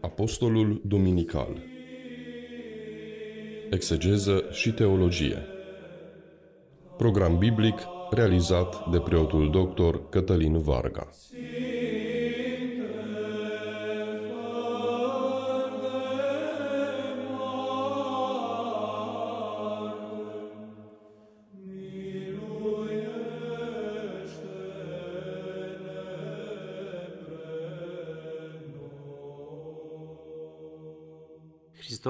Apostolul Duminical Exegeză și teologie Program biblic realizat de preotul doctor Cătălin Varga.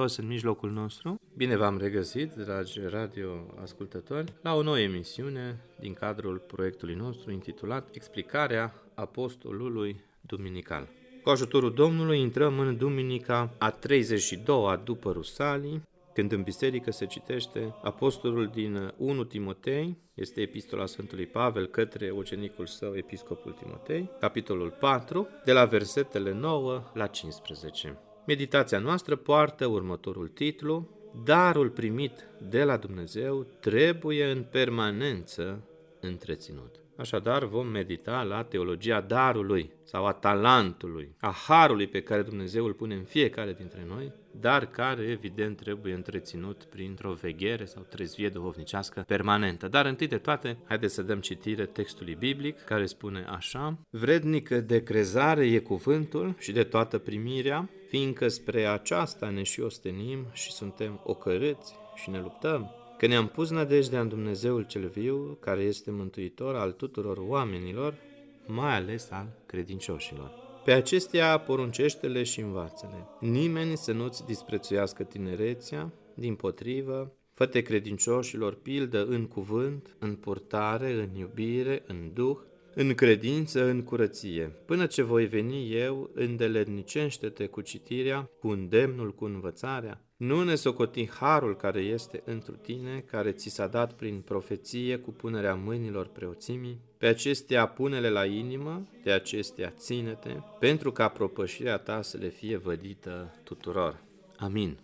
Hristos în mijlocul nostru. Bine v-am regăsit, dragi radio-ascultători, la o nouă emisiune din cadrul proiectului nostru intitulat Explicarea Apostolului Duminical. Cu ajutorul Domnului intrăm în Duminica a 32-a după Rusalii, când în biserică se citește Apostolul din 1 Timotei, este epistola Sfântului Pavel către ucenicul său, episcopul Timotei, capitolul 4, de la versetele 9 la 15. Meditația noastră poartă următorul titlu, Darul primit de la Dumnezeu trebuie în permanență întreținut. Așadar, vom medita la teologia darului sau a talentului, a harului pe care Dumnezeu îl pune în fiecare dintre noi, dar care, evident, trebuie întreținut printr-o veghere sau trezvie duhovnicească permanentă. Dar, întâi de toate, haideți să dăm citire textului biblic, care spune așa, Vrednică de crezare e cuvântul și de toată primirea, fiindcă spre aceasta ne și ostenim și suntem ocărâți și ne luptăm, că ne-am pus nădejdea în Dumnezeul cel viu, care este mântuitor al tuturor oamenilor, mai ales al credincioșilor. Pe acestea poruncește-le și învață-le. Nimeni să nu-ți disprețuiască tinerețea, din potrivă, fă credincioșilor pildă în cuvânt, în purtare, în iubire, în duh, în credință, în curăție. Până ce voi veni eu, îndeletnicește-te cu citirea, cu îndemnul, cu învățarea. Nu ne socoti harul care este întru tine, care ți s-a dat prin profeție cu punerea mâinilor preoțimii. Pe acestea pune-le la inimă, de acestea ține-te, pentru ca propășirea ta să le fie vădită tuturor. Amin.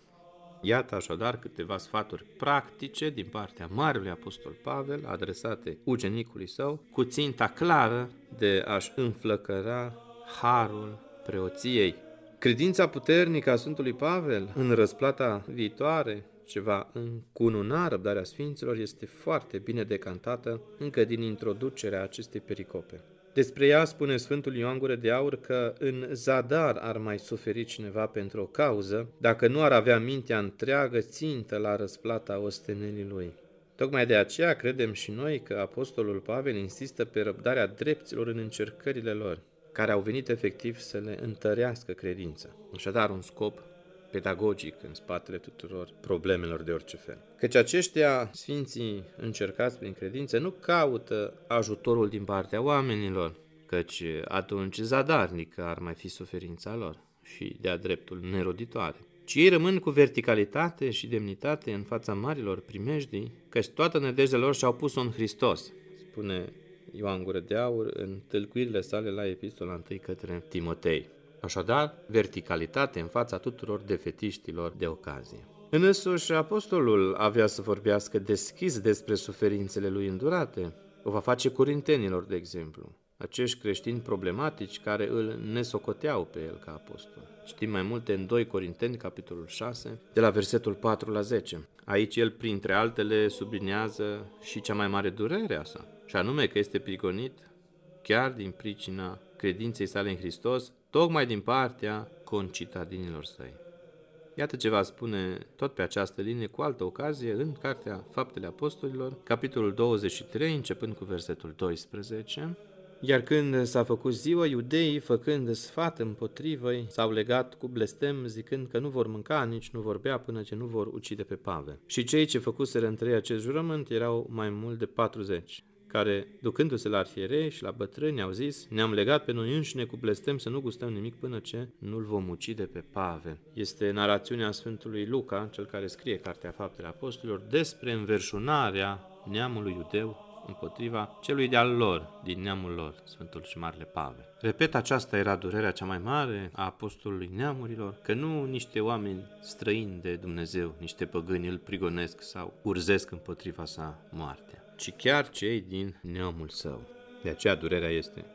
Iată așadar câteva sfaturi practice din partea Marelui Apostol Pavel adresate ucenicului său cu ținta clară de a-și înflăcăra harul preoției. Credința puternică a Sfântului Pavel în răsplata viitoare ce va încununa răbdarea Sfinților este foarte bine decantată încă din introducerea acestei pericope. Despre ea spune Sfântul Ioan Gură de Aur că în zadar ar mai suferi cineva pentru o cauză dacă nu ar avea mintea întreagă țintă la răsplata ostenelii lui. Tocmai de aceea credem și noi că Apostolul Pavel insistă pe răbdarea dreptilor în încercările lor, care au venit efectiv să le întărească credința. Așadar, un scop pedagogic în spatele tuturor problemelor de orice fel. Căci aceștia, sfinții încercați prin credință, nu caută ajutorul din partea oamenilor, căci atunci zadarnică ar mai fi suferința lor și de-a dreptul neroditoare ci ei rămân cu verticalitate și demnitate în fața marilor primejdii, căci toată nădejdea lor și-au pus-o în Hristos, spune Ioan Gură de Aur în tâlcuirile sale la epistola 1 către Timotei. Așadar, verticalitate în fața tuturor defetiștilor de ocazie. În însuși, apostolul avea să vorbească deschis despre suferințele lui îndurate. O va face corintenilor, de exemplu, acești creștini problematici care îl nesocoteau pe el ca apostol. Știm mai multe în 2 Corinteni, capitolul 6, de la versetul 4 la 10. Aici el, printre altele, sublinează și cea mai mare durere a sa, și anume că este prigonit chiar din pricina credinței sale în Hristos, tocmai din partea concitadinilor săi. Iată ce va spune tot pe această linie cu altă ocazie în Cartea Faptele Apostolilor, capitolul 23, începând cu versetul 12, iar când s-a făcut ziua, iudeii, făcând sfat împotrivă, s-au legat cu blestem, zicând că nu vor mânca, nici nu vor bea, până ce nu vor ucide pe Pavel. Și cei ce făcuseră între ei acest jurământ erau mai mult de 40 care, ducându-se la arhierei și la bătrâni, au zis, ne-am legat pe noi înșine cu blestem să nu gustăm nimic până ce nu-l vom ucide pe Pavel. Este narațiunea Sfântului Luca, cel care scrie Cartea Faptele Apostolilor, despre înverșunarea neamului iudeu împotriva celui de-al lor, din neamul lor, Sfântul și Marele Pavel. Repet, aceasta era durerea cea mai mare a apostolului neamurilor, că nu niște oameni străini de Dumnezeu, niște păgâni îl prigonesc sau urzesc împotriva sa moartea ci chiar cei din neamul său. De aceea durerea este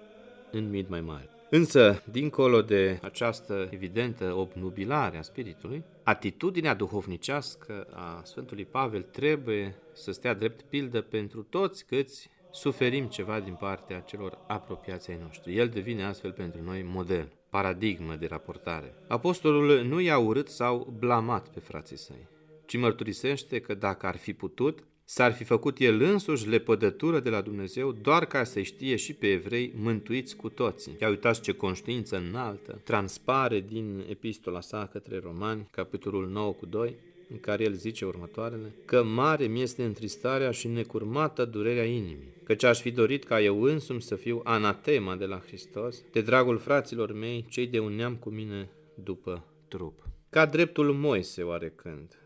în mii mai mare. Însă, dincolo de această evidentă obnubilare a spiritului, atitudinea duhovnicească a Sfântului Pavel trebuie să stea drept pildă pentru toți câți suferim ceva din partea celor apropiați ai noștri. El devine astfel pentru noi model, paradigmă de raportare. Apostolul nu i-a urât sau blamat pe frații săi, ci mărturisește că dacă ar fi putut, s-ar fi făcut el însuși lepădătură de la Dumnezeu doar ca să știe și pe evrei mântuiți cu toții. Ia uitați ce conștiință înaltă transpare din epistola sa către romani, capitolul 9 cu 2, în care el zice următoarele, că mare mi este întristarea și necurmată durerea inimii, căci aș fi dorit ca eu însumi să fiu anatema de la Hristos, de dragul fraților mei, cei de un neam cu mine după trup. Ca dreptul Moise oarecând,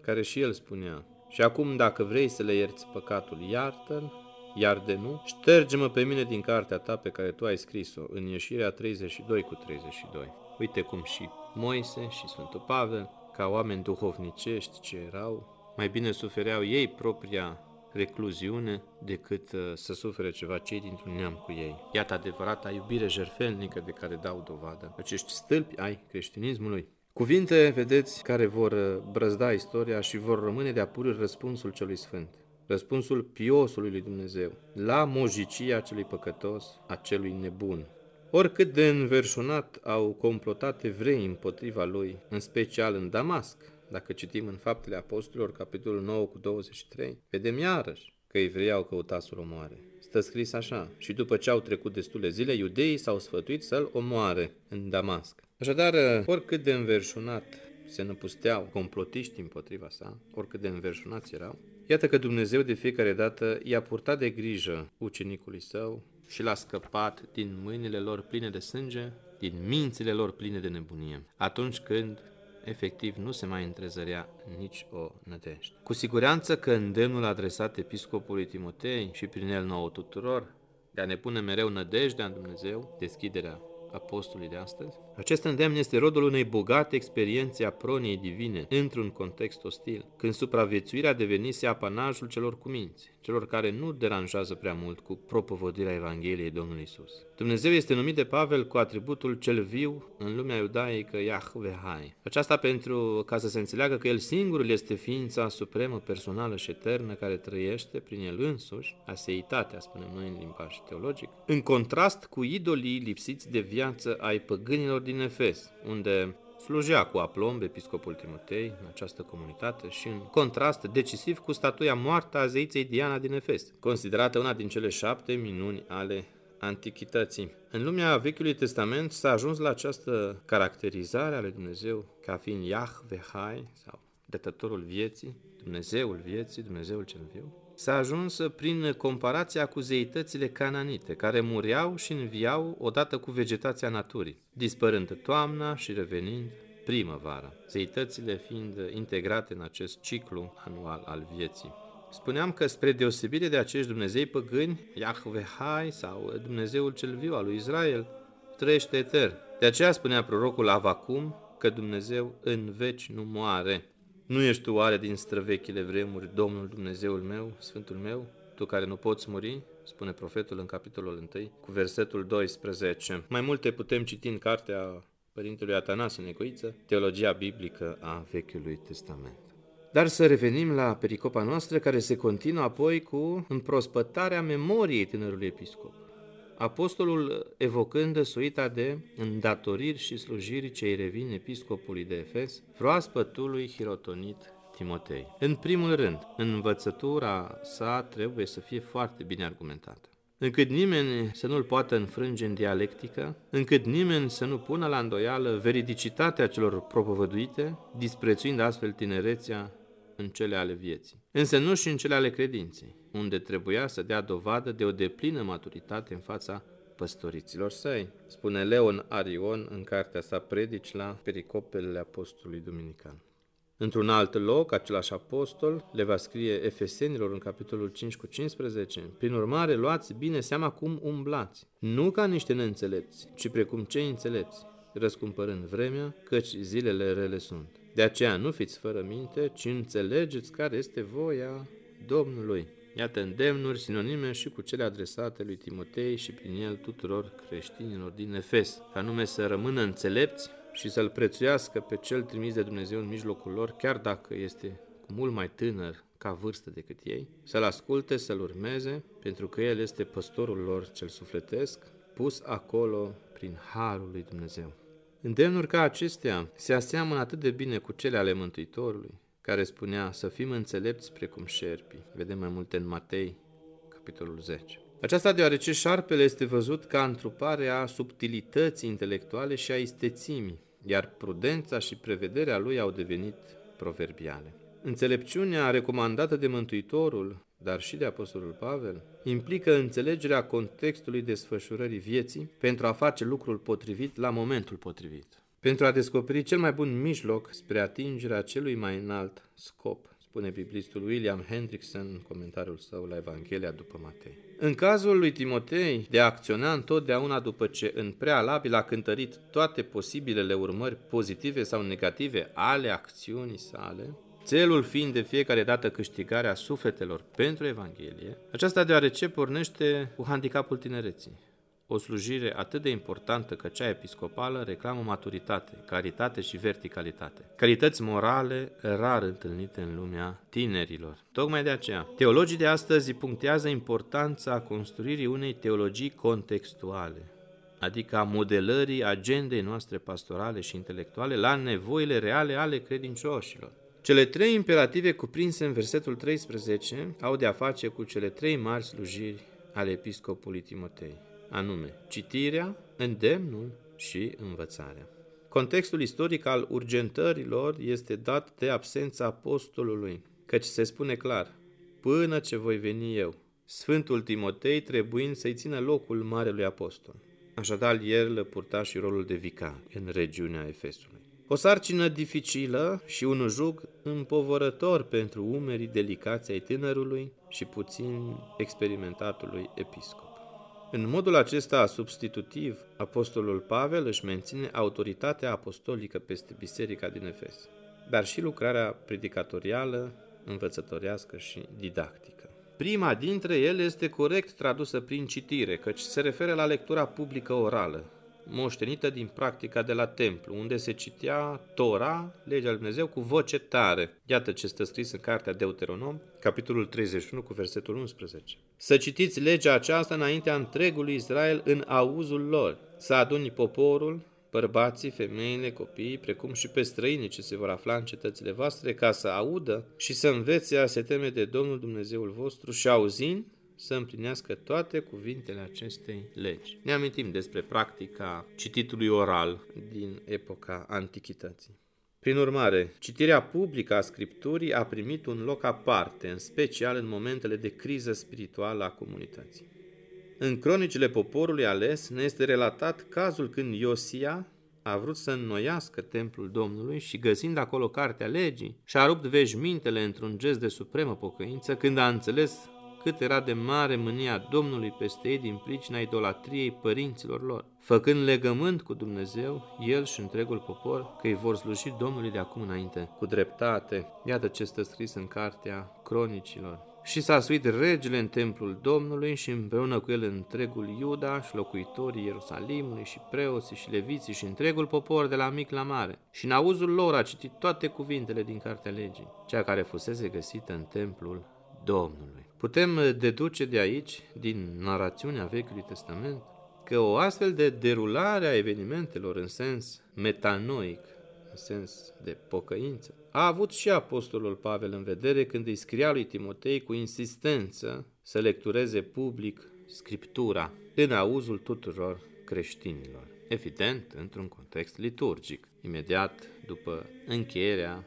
care și el spunea, și acum dacă vrei să le ierți păcatul, iartă-l, iar de nu, șterge-mă pe mine din cartea ta pe care tu ai scris-o în ieșirea 32 cu 32. Uite cum și Moise și Sfântul Pavel, ca oameni duhovnicești ce erau, mai bine sufereau ei propria recluziune decât uh, să sufere ceva cei dintr-un neam cu ei. Iată adevărata iubire jerfelnică de care dau dovadă acești stâlpi ai creștinismului. Cuvinte, vedeți, care vor uh, brăzda istoria și vor rămâne de-a răspunsul celui sfânt. Răspunsul piosului lui Dumnezeu la mojicia celui păcătos, a celui nebun. Oricât de înverșunat au complotat evrei împotriva lui, în special în Damasc, dacă citim în Faptele Apostolilor, capitolul 9 cu 23, vedem iarăși că evreii au căutat să-l omoare. Stă scris așa, și după ce au trecut destule zile, iudeii s-au sfătuit să-l omoare în Damasc. Așadar, oricât de înverșunat se năpusteau complotiști împotriva sa, oricât de înverșunați erau, iată că Dumnezeu de fiecare dată i-a purtat de grijă ucenicului său și l-a scăpat din mâinile lor pline de sânge, din mințile lor pline de nebunie, atunci când efectiv nu se mai întrezărea nici o nădejde. Cu siguranță că îndemnul adresat episcopului Timotei și prin el nouă tuturor, de a ne pune mereu nădejdea în Dumnezeu, deschiderea apostolului de astăzi? Acest îndemn este rodul unei bogate experiențe a proniei divine într-un context ostil, când supraviețuirea devenise apanajul celor cuminți, celor care nu deranjează prea mult cu propovădirea Evangheliei Domnului Isus. Dumnezeu este numit de Pavel cu atributul cel viu în lumea iudaică Yahweh Aceasta pentru ca să se înțeleagă că El singurul este ființa supremă, personală și eternă care trăiește prin El însuși, aseitatea, spunem noi în limbaj teologic, în contrast cu idolii lipsiți de viață ai păgânilor din Efes, unde slujea cu aplomb episcopul Timotei în această comunitate și în contrast decisiv cu statuia moartă a zeiței Diana din Efes, considerată una din cele șapte minuni ale antichității. În lumea Vechiului Testament s-a ajuns la această caracterizare a lui Dumnezeu ca fiind Yahvehai sau dătătorul vieții, Dumnezeul vieții, Dumnezeul cel viu. S-a ajuns prin comparația cu zeitățile cananite, care mureau și înviau odată cu vegetația naturii, dispărând toamna și revenind primăvara, zeitățile fiind integrate în acest ciclu anual al vieții. Spuneam că spre deosebire de acești Dumnezei păgâni, Hai sau Dumnezeul cel viu al lui Israel, trăiește etern. De aceea spunea prorocul Avacum că Dumnezeu în veci nu moare. Nu ești tu oare din străvechile vremuri, Domnul Dumnezeul meu, Sfântul meu, tu care nu poți muri? spune profetul în capitolul 1, cu versetul 12. Mai multe putem citi în cartea Părintelui Atanas Necoiță, Teologia Biblică a Vechiului Testament. Dar să revenim la pericopa noastră care se continuă apoi cu împrospătarea memoriei tânărului episcop. Apostolul evocând suita de îndatoriri și slujiri ce îi revin episcopului de Efes, proaspătului hirotonit Timotei. În primul rând, învățătura sa trebuie să fie foarte bine argumentată. Încât nimeni să nu-l poată înfrânge în dialectică, încât nimeni să nu pună la îndoială veridicitatea celor propovăduite, disprețuind astfel tinerețea în cele ale vieții, însă nu și în cele ale credinței, unde trebuia să dea dovadă de o deplină maturitate în fața păstoriților săi, spune Leon Arion în cartea sa Predici la Pericopele Apostolului Duminican. Într-un alt loc, același apostol le va scrie Efesenilor în capitolul 5 cu 15. Prin urmare, luați bine seama cum umblați, nu ca niște neînțelepți, ci precum cei înțelepți, răscumpărând vremea, căci zilele rele sunt. De aceea nu fiți fără minte, ci înțelegeți care este voia Domnului. Iată îndemnuri sinonime și cu cele adresate lui Timotei și prin el tuturor creștinilor din Efes, anume să rămână înțelepți și să-l prețuiască pe cel trimis de Dumnezeu în mijlocul lor, chiar dacă este cu mult mai tânăr ca vârstă decât ei, să-l asculte, să-l urmeze, pentru că el este păstorul lor cel sufletesc, pus acolo prin harul lui Dumnezeu. Îndemnuri ca acestea se aseamănă atât de bine cu cele ale Mântuitorului, care spunea să fim înțelepți precum șerpii. Vedem mai multe în Matei, capitolul 10. Aceasta deoarece șarpele este văzut ca întrupare a subtilității intelectuale și a istețimii, iar prudența și prevederea lui au devenit proverbiale. Înțelepciunea recomandată de Mântuitorul, dar și de Apostolul Pavel, implică înțelegerea contextului desfășurării vieții pentru a face lucrul potrivit la momentul potrivit, pentru a descoperi cel mai bun mijloc spre atingerea celui mai înalt scop, spune biblistul William Hendrickson în comentariul său la Evanghelia după Matei. În cazul lui Timotei, de a acționa întotdeauna după ce în prealabil a cântărit toate posibilele urmări pozitive sau negative ale acțiunii sale, țelul fiind de fiecare dată câștigarea sufletelor pentru Evanghelie, aceasta deoarece pornește cu handicapul tinereții. O slujire atât de importantă ca cea episcopală reclamă maturitate, caritate și verticalitate. Calități morale rar întâlnite în lumea tinerilor. Tocmai de aceea, teologii de astăzi punctează importanța construirii unei teologii contextuale, adică a modelării agendei noastre pastorale și intelectuale la nevoile reale ale credincioșilor. Cele trei imperative cuprinse în versetul 13 au de a face cu cele trei mari slujiri ale episcopului Timotei, anume citirea, îndemnul și învățarea. Contextul istoric al urgentărilor este dat de absența apostolului, căci se spune clar, până ce voi veni eu, Sfântul Timotei trebuind să-i țină locul Marelui Apostol. Așadar, el purta și rolul de vicar în regiunea Efesului. O sarcină dificilă și un jug împovărător pentru umerii delicați ai tânărului și puțin experimentatului episcop. În modul acesta substitutiv, apostolul Pavel își menține autoritatea apostolică peste biserica din Efes, dar și lucrarea predicatorială, învățătorească și didactică. Prima dintre ele este corect tradusă prin citire, căci se referă la lectura publică orală, moștenită din practica de la templu, unde se citea Tora, legea lui Dumnezeu, cu voce tare. Iată ce stă scris în cartea Deuteronom, capitolul 31, cu versetul 11. Să citiți legea aceasta înaintea întregului Israel în auzul lor, să aduni poporul, bărbații, femeile, copiii, precum și pe străinii ce se vor afla în cetățile voastre, ca să audă și să învețe a se teme de Domnul Dumnezeul vostru și auzind să împlinească toate cuvintele acestei legi. Ne amintim despre practica cititului oral din epoca antichității. Prin urmare, citirea publică a Scripturii a primit un loc aparte, în special în momentele de criză spirituală a comunității. În cronicile poporului ales ne este relatat cazul când Iosia a vrut să înnoiască templul Domnului și găsind acolo cartea legii, și-a rupt veșmintele într-un gest de supremă pocăință când a înțeles cât era de mare mânia Domnului peste ei din pricina idolatriei părinților lor. Făcând legământ cu Dumnezeu, el și întregul popor, că îi vor sluji Domnului de acum înainte, cu dreptate. Iată ce stă scris în cartea cronicilor. Și s-a suit regele în templul Domnului și împreună cu el întregul Iuda și locuitorii Ierusalimului și preoții și leviții și întregul popor de la mic la mare. Și în auzul lor a citit toate cuvintele din cartea legii, cea care fusese găsită în templul Domnului. Putem uh, deduce de aici, din narațiunea Vechiului Testament, că o astfel de derulare a evenimentelor în sens metanoic, în sens de pocăință, a avut și Apostolul Pavel în vedere când îi scria lui Timotei cu insistență să lectureze public Scriptura în auzul tuturor creștinilor. Evident, într-un context liturgic, imediat după încheierea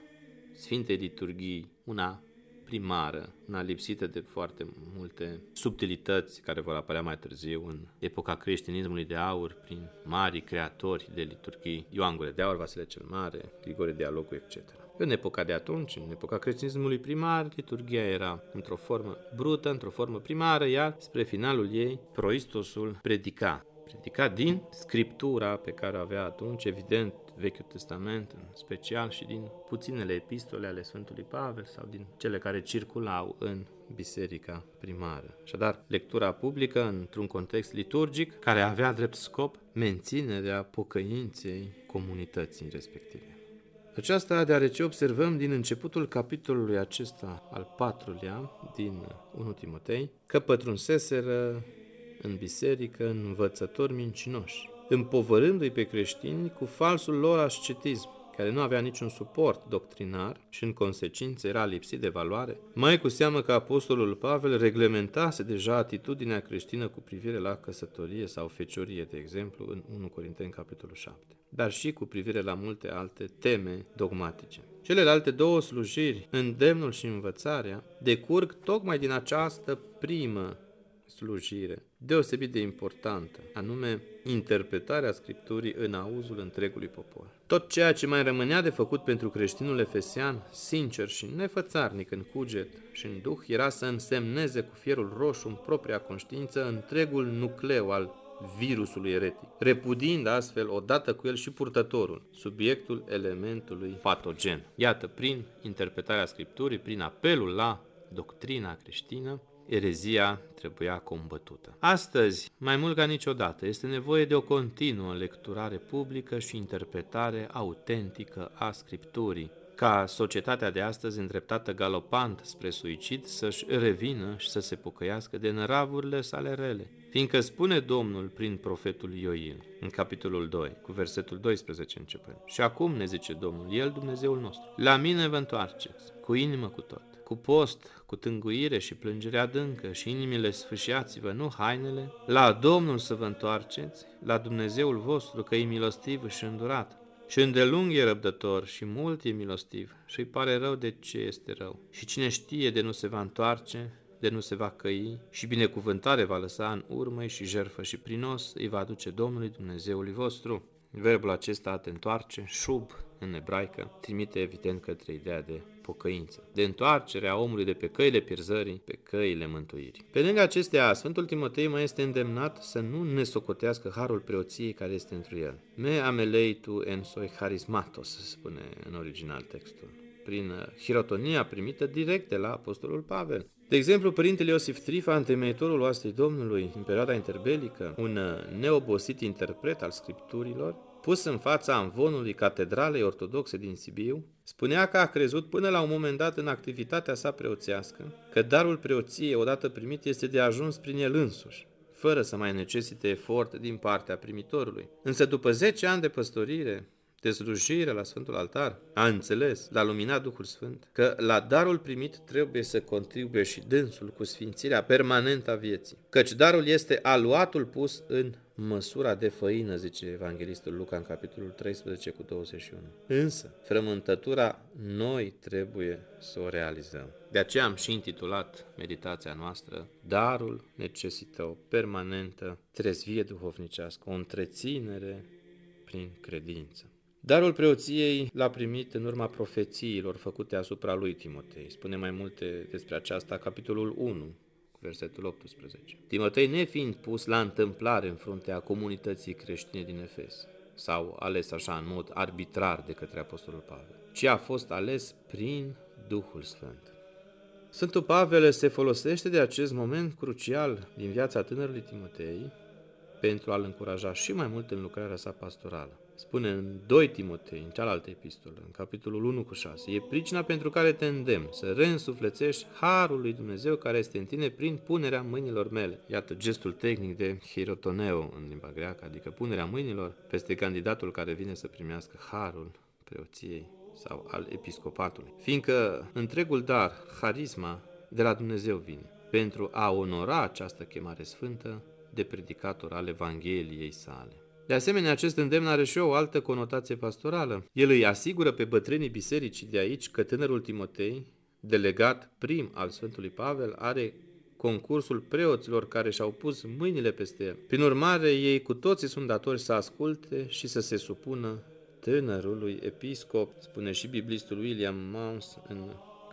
Sfintei Liturghii, una primară, una lipsită de foarte multe subtilități care vor apărea mai târziu în epoca creștinismului de aur, prin mari creatori de liturghii, Ioan Gure de Aur, Vasile cel Mare, Grigore Dialogu, etc. În epoca de atunci, în epoca creștinismului primar, liturgia era într-o formă brută, într-o formă primară, iar spre finalul ei, proistosul predica. Predica din scriptura pe care o avea atunci, evident, Vechiul Testament, în special și din puținele epistole ale Sfântului Pavel sau din cele care circulau în biserica primară. Așadar, lectura publică într-un context liturgic care avea drept scop menținerea pocăinței comunității respective. Aceasta deoarece observăm din începutul capitolului acesta al patrulea din 1 Timotei că pătrunseseră în biserică învățători mincinoși, împovărându-i pe creștini cu falsul lor ascetism, care nu avea niciun suport doctrinar și în consecință era lipsit de valoare, mai cu seamă că apostolul Pavel reglementase deja atitudinea creștină cu privire la căsătorie sau feciorie, de exemplu, în 1 Corinteni, capitolul 7, dar și cu privire la multe alte teme dogmatice. Celelalte două slujiri, îndemnul și învățarea, decurg tocmai din această primă slujire deosebit de importantă, anume interpretarea Scripturii în auzul întregului popor. Tot ceea ce mai rămânea de făcut pentru creștinul efesian, sincer și nefățarnic în cuget și în duh, era să însemneze cu fierul roșu în propria conștiință întregul nucleu al virusului eretic, repudind astfel odată cu el și purtătorul, subiectul elementului patogen. Iată, prin interpretarea Scripturii, prin apelul la doctrina creștină, erezia trebuia combătută. Astăzi, mai mult ca niciodată, este nevoie de o continuă lecturare publică și interpretare autentică a Scripturii, ca societatea de astăzi îndreptată galopant spre suicid să-și revină și să se pocăiască de năravurile sale rele. Fiindcă spune Domnul prin profetul Ioil, în capitolul 2, cu versetul 12 începând, și acum ne zice Domnul, El Dumnezeul nostru, la mine vă întoarceți, cu inimă cu tot, cu post, cu tânguire și plângere adâncă și inimile sfâșiați-vă, nu hainele, la Domnul să vă întoarceți, la Dumnezeul vostru, că e milostiv și îndurat, și îndelung e răbdător și mult e milostiv și îi pare rău de ce este rău. Și cine știe de nu se va întoarce, de nu se va căi și binecuvântare va lăsa în urmă și jerfă și prinos îi va aduce Domnului Dumnezeului vostru. Verbul acesta a te întoarce, șub, în ebraică, trimite evident către ideea de pocăință, de întoarcere a omului de pe căile pierzării, pe căile mântuirii. Pe lângă acestea, Sfântul Timotei mai este îndemnat să nu ne socotească harul preoției care este întru el. Me amelei tu en soi charismatos, spune în original textul prin hirotonia primită direct de la Apostolul Pavel. De exemplu, Părintele Iosif Trifa, întemeitorul oastei Domnului în perioada interbelică, un neobosit interpret al scripturilor, pus în fața amvonului Catedralei Ortodoxe din Sibiu, spunea că a crezut până la un moment dat în activitatea sa preoțească că darul preoției odată primit este de ajuns prin el însuși, fără să mai necesite efort din partea primitorului. Însă după 10 ani de păstorire, de slujire la Sfântul Altar, a înțeles, l-a luminat Duhul Sfânt, că la darul primit trebuie să contribuie și dânsul cu sfințirea permanentă a vieții. Căci darul este aluatul pus în măsura de făină, zice Evanghelistul Luca în capitolul 13 cu 21. Însă, frământătura noi trebuie să o realizăm. De aceea am și intitulat meditația noastră Darul necesită o permanentă trezvie duhovnicească, o întreținere prin credință. Darul preoției l-a primit în urma profețiilor făcute asupra lui Timotei. Spune mai multe despre aceasta capitolul 1, versetul 18. Timotei nefiind pus la întâmplare în fruntea comunității creștine din Efes, sau ales așa în mod arbitrar de către Apostolul Pavel, ci a fost ales prin Duhul Sfânt. Sfântul Pavel se folosește de acest moment crucial din viața tânărului Timotei pentru a-l încuraja și mai mult în lucrarea sa pastorală spune în 2 Timotei, în cealaltă epistolă, în capitolul 1 cu 6, e pricina pentru care te îndemn să reînsuflețești harul lui Dumnezeu care este în tine prin punerea mâinilor mele. Iată gestul tehnic de hirotoneo în limba greacă, adică punerea mâinilor peste candidatul care vine să primească harul preoției sau al episcopatului. Fiindcă întregul dar, harisma, de la Dumnezeu vine pentru a onora această chemare sfântă de predicator al Evangheliei sale. De asemenea, acest îndemn are și o altă conotație pastorală. El îi asigură pe bătrânii bisericii de aici că tânărul Timotei, delegat prim al Sfântului Pavel, are concursul preoților care și-au pus mâinile peste el. Prin urmare, ei cu toții sunt datori să asculte și să se supună tânărului episcop, spune și biblistul William Mounce în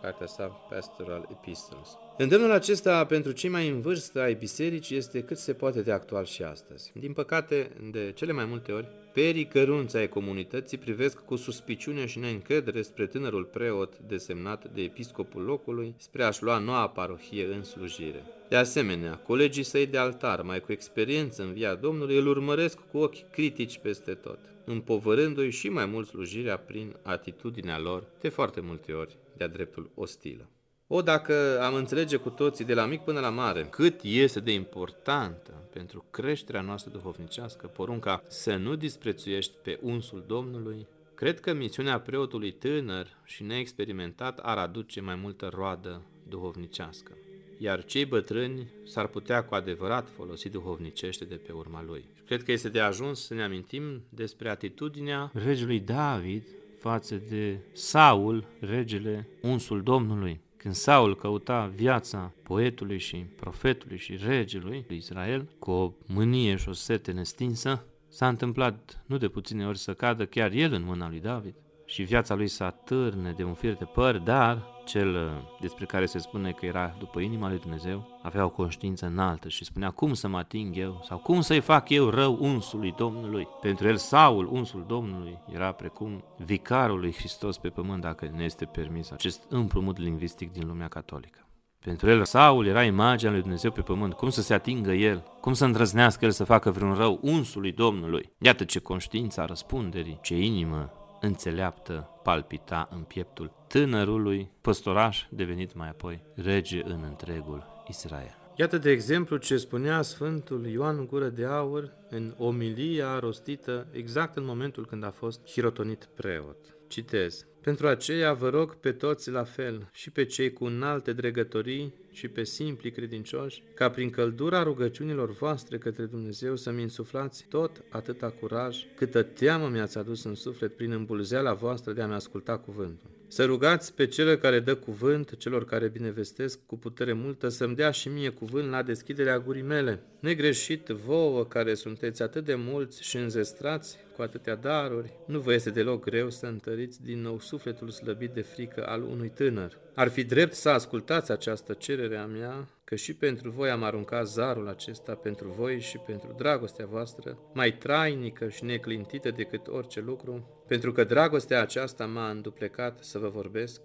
cartea sa Pastoral Epistles. Îndemnul acesta pentru cei mai în vârstă ai bisericii este cât se poate de actual și astăzi. Din păcate, de cele mai multe ori, perii cărunți ai comunității privesc cu suspiciune și neîncredere spre tânărul preot desemnat de episcopul locului spre a-și lua noua parohie în slujire. De asemenea, colegii săi de altar, mai cu experiență în via Domnului, îl urmăresc cu ochi critici peste tot, împovărându-i și mai mult slujirea prin atitudinea lor, de foarte multe ori, de-a dreptul ostilă. O, dacă am înțelege cu toții, de la mic până la mare, cât este de importantă pentru creșterea noastră duhovnicească porunca să nu disprețuiești pe unsul Domnului, cred că misiunea preotului tânăr și neexperimentat ar aduce mai multă roadă duhovnicească iar cei bătrâni s-ar putea cu adevărat folosi duhovnicește de pe urma lui. Cred că este de ajuns să ne amintim despre atitudinea regelui David față de Saul, regele unsul Domnului. Când Saul căuta viața poetului și profetului și regelui lui Israel cu o mânie și o sete nestinsă, s-a întâmplat nu de puține ori să cadă chiar el în mâna lui David și viața lui să atârne de un fir de păr, dar cel uh, despre care se spune că era după inima lui Dumnezeu, avea o conștiință înaltă și spunea cum să mă ating eu sau cum să-i fac eu rău unsului Domnului. Pentru el Saul, unsul Domnului, era precum vicarul lui Hristos pe pământ, dacă ne este permis acest împrumut lingvistic din lumea catolică. Pentru el Saul era imaginea lui Dumnezeu pe pământ, cum să se atingă el, cum să îndrăznească el să facă vreun rău unsului Domnului. Iată ce conștiință a răspunderii, ce inimă înțeleaptă palpita în pieptul tânărului păstoraș devenit mai apoi rege în întregul Israel. Iată de exemplu ce spunea Sfântul Ioan Gură de Aur în omilia rostită exact în momentul când a fost hirotonit preot. Citez. Pentru aceea vă rog pe toți la fel, și pe cei cu înalte dregătorii și pe simpli credincioși, ca prin căldura rugăciunilor voastre către Dumnezeu să-mi insuflați tot atâta curaj, câtă teamă mi-ați adus în suflet prin îmbulzeala voastră de a-mi asculta cuvântul. Să rugați pe cel care dă cuvânt celor care binevestesc cu putere multă să-mi dea și mie cuvânt la deschiderea gurii mele. Negreșit vouă care sunteți atât de mulți și înzestrați cu atâtea daruri, nu vă este deloc greu să întăriți din nou sufletul slăbit de frică al unui tânăr. Ar fi drept să ascultați această cerere a mea, că și pentru voi am aruncat zarul acesta, pentru voi și pentru dragostea voastră, mai trainică și neclintită decât orice lucru, pentru că dragostea aceasta m-a înduplecat să vă vorbesc,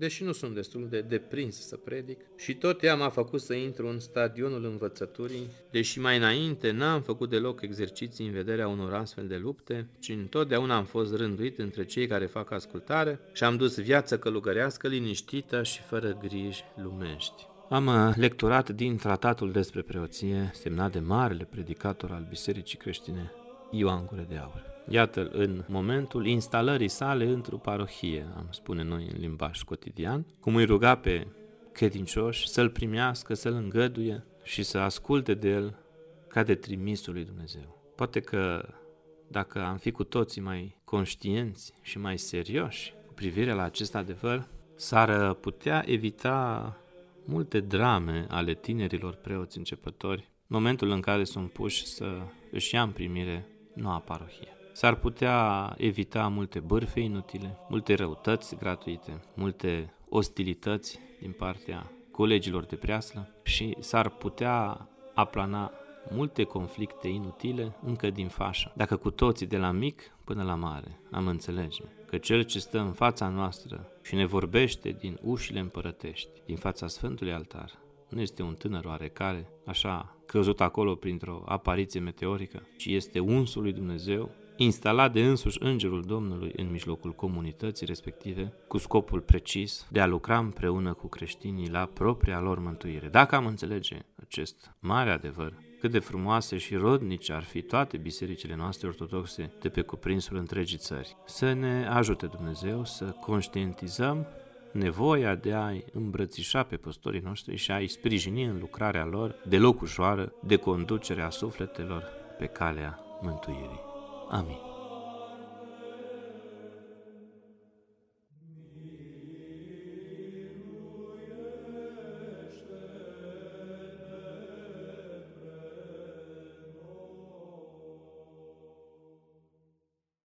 deși nu sunt destul de deprins să predic, și tot ea m-a făcut să intru în stadionul învățăturii, deși mai înainte n-am făcut deloc exerciții în vederea unor astfel de lupte, ci întotdeauna am fost rânduit între cei care fac ascultare și am dus viață călugărească liniștită și fără griji lumești. Am uh, lecturat din tratatul despre preoție, semnat de marele predicator al Bisericii Creștine, Ioan Gure de Aur. Iată, în momentul instalării sale într-o parohie, am spune noi în limbaj cotidian, cum îi ruga pe credincioși să-l primească, să-l îngăduie și să asculte de el ca de trimisul lui Dumnezeu. Poate că dacă am fi cu toții mai conștienți și mai serioși cu privire la acest adevăr, s-ar putea evita multe drame ale tinerilor preoți începători, momentul în care sunt puși să își ia în primire noua parohie. S-ar putea evita multe bârfe inutile, multe răutăți gratuite, multe ostilități din partea colegilor de preaslă și s-ar putea aplana multe conflicte inutile încă din fașă. Dacă cu toții, de la mic până la mare, am înțelege că cel ce stă în fața noastră și ne vorbește din ușile împărătești, din fața Sfântului Altar, nu este un tânăr oarecare, așa căzut acolo printr-o apariție meteorică, ci este unsul lui Dumnezeu instalat de însuși Îngerul Domnului în mijlocul comunității respective, cu scopul precis de a lucra împreună cu creștinii la propria lor mântuire. Dacă am înțelege acest mare adevăr, cât de frumoase și rodnice ar fi toate bisericile noastre ortodoxe de pe cuprinsul întregii țări. Să ne ajute Dumnezeu să conștientizăm nevoia de a-i îmbrățișa pe păstorii noștri și a-i sprijini în lucrarea lor deloc ușoară de conducerea sufletelor pe calea mântuirii. Amin.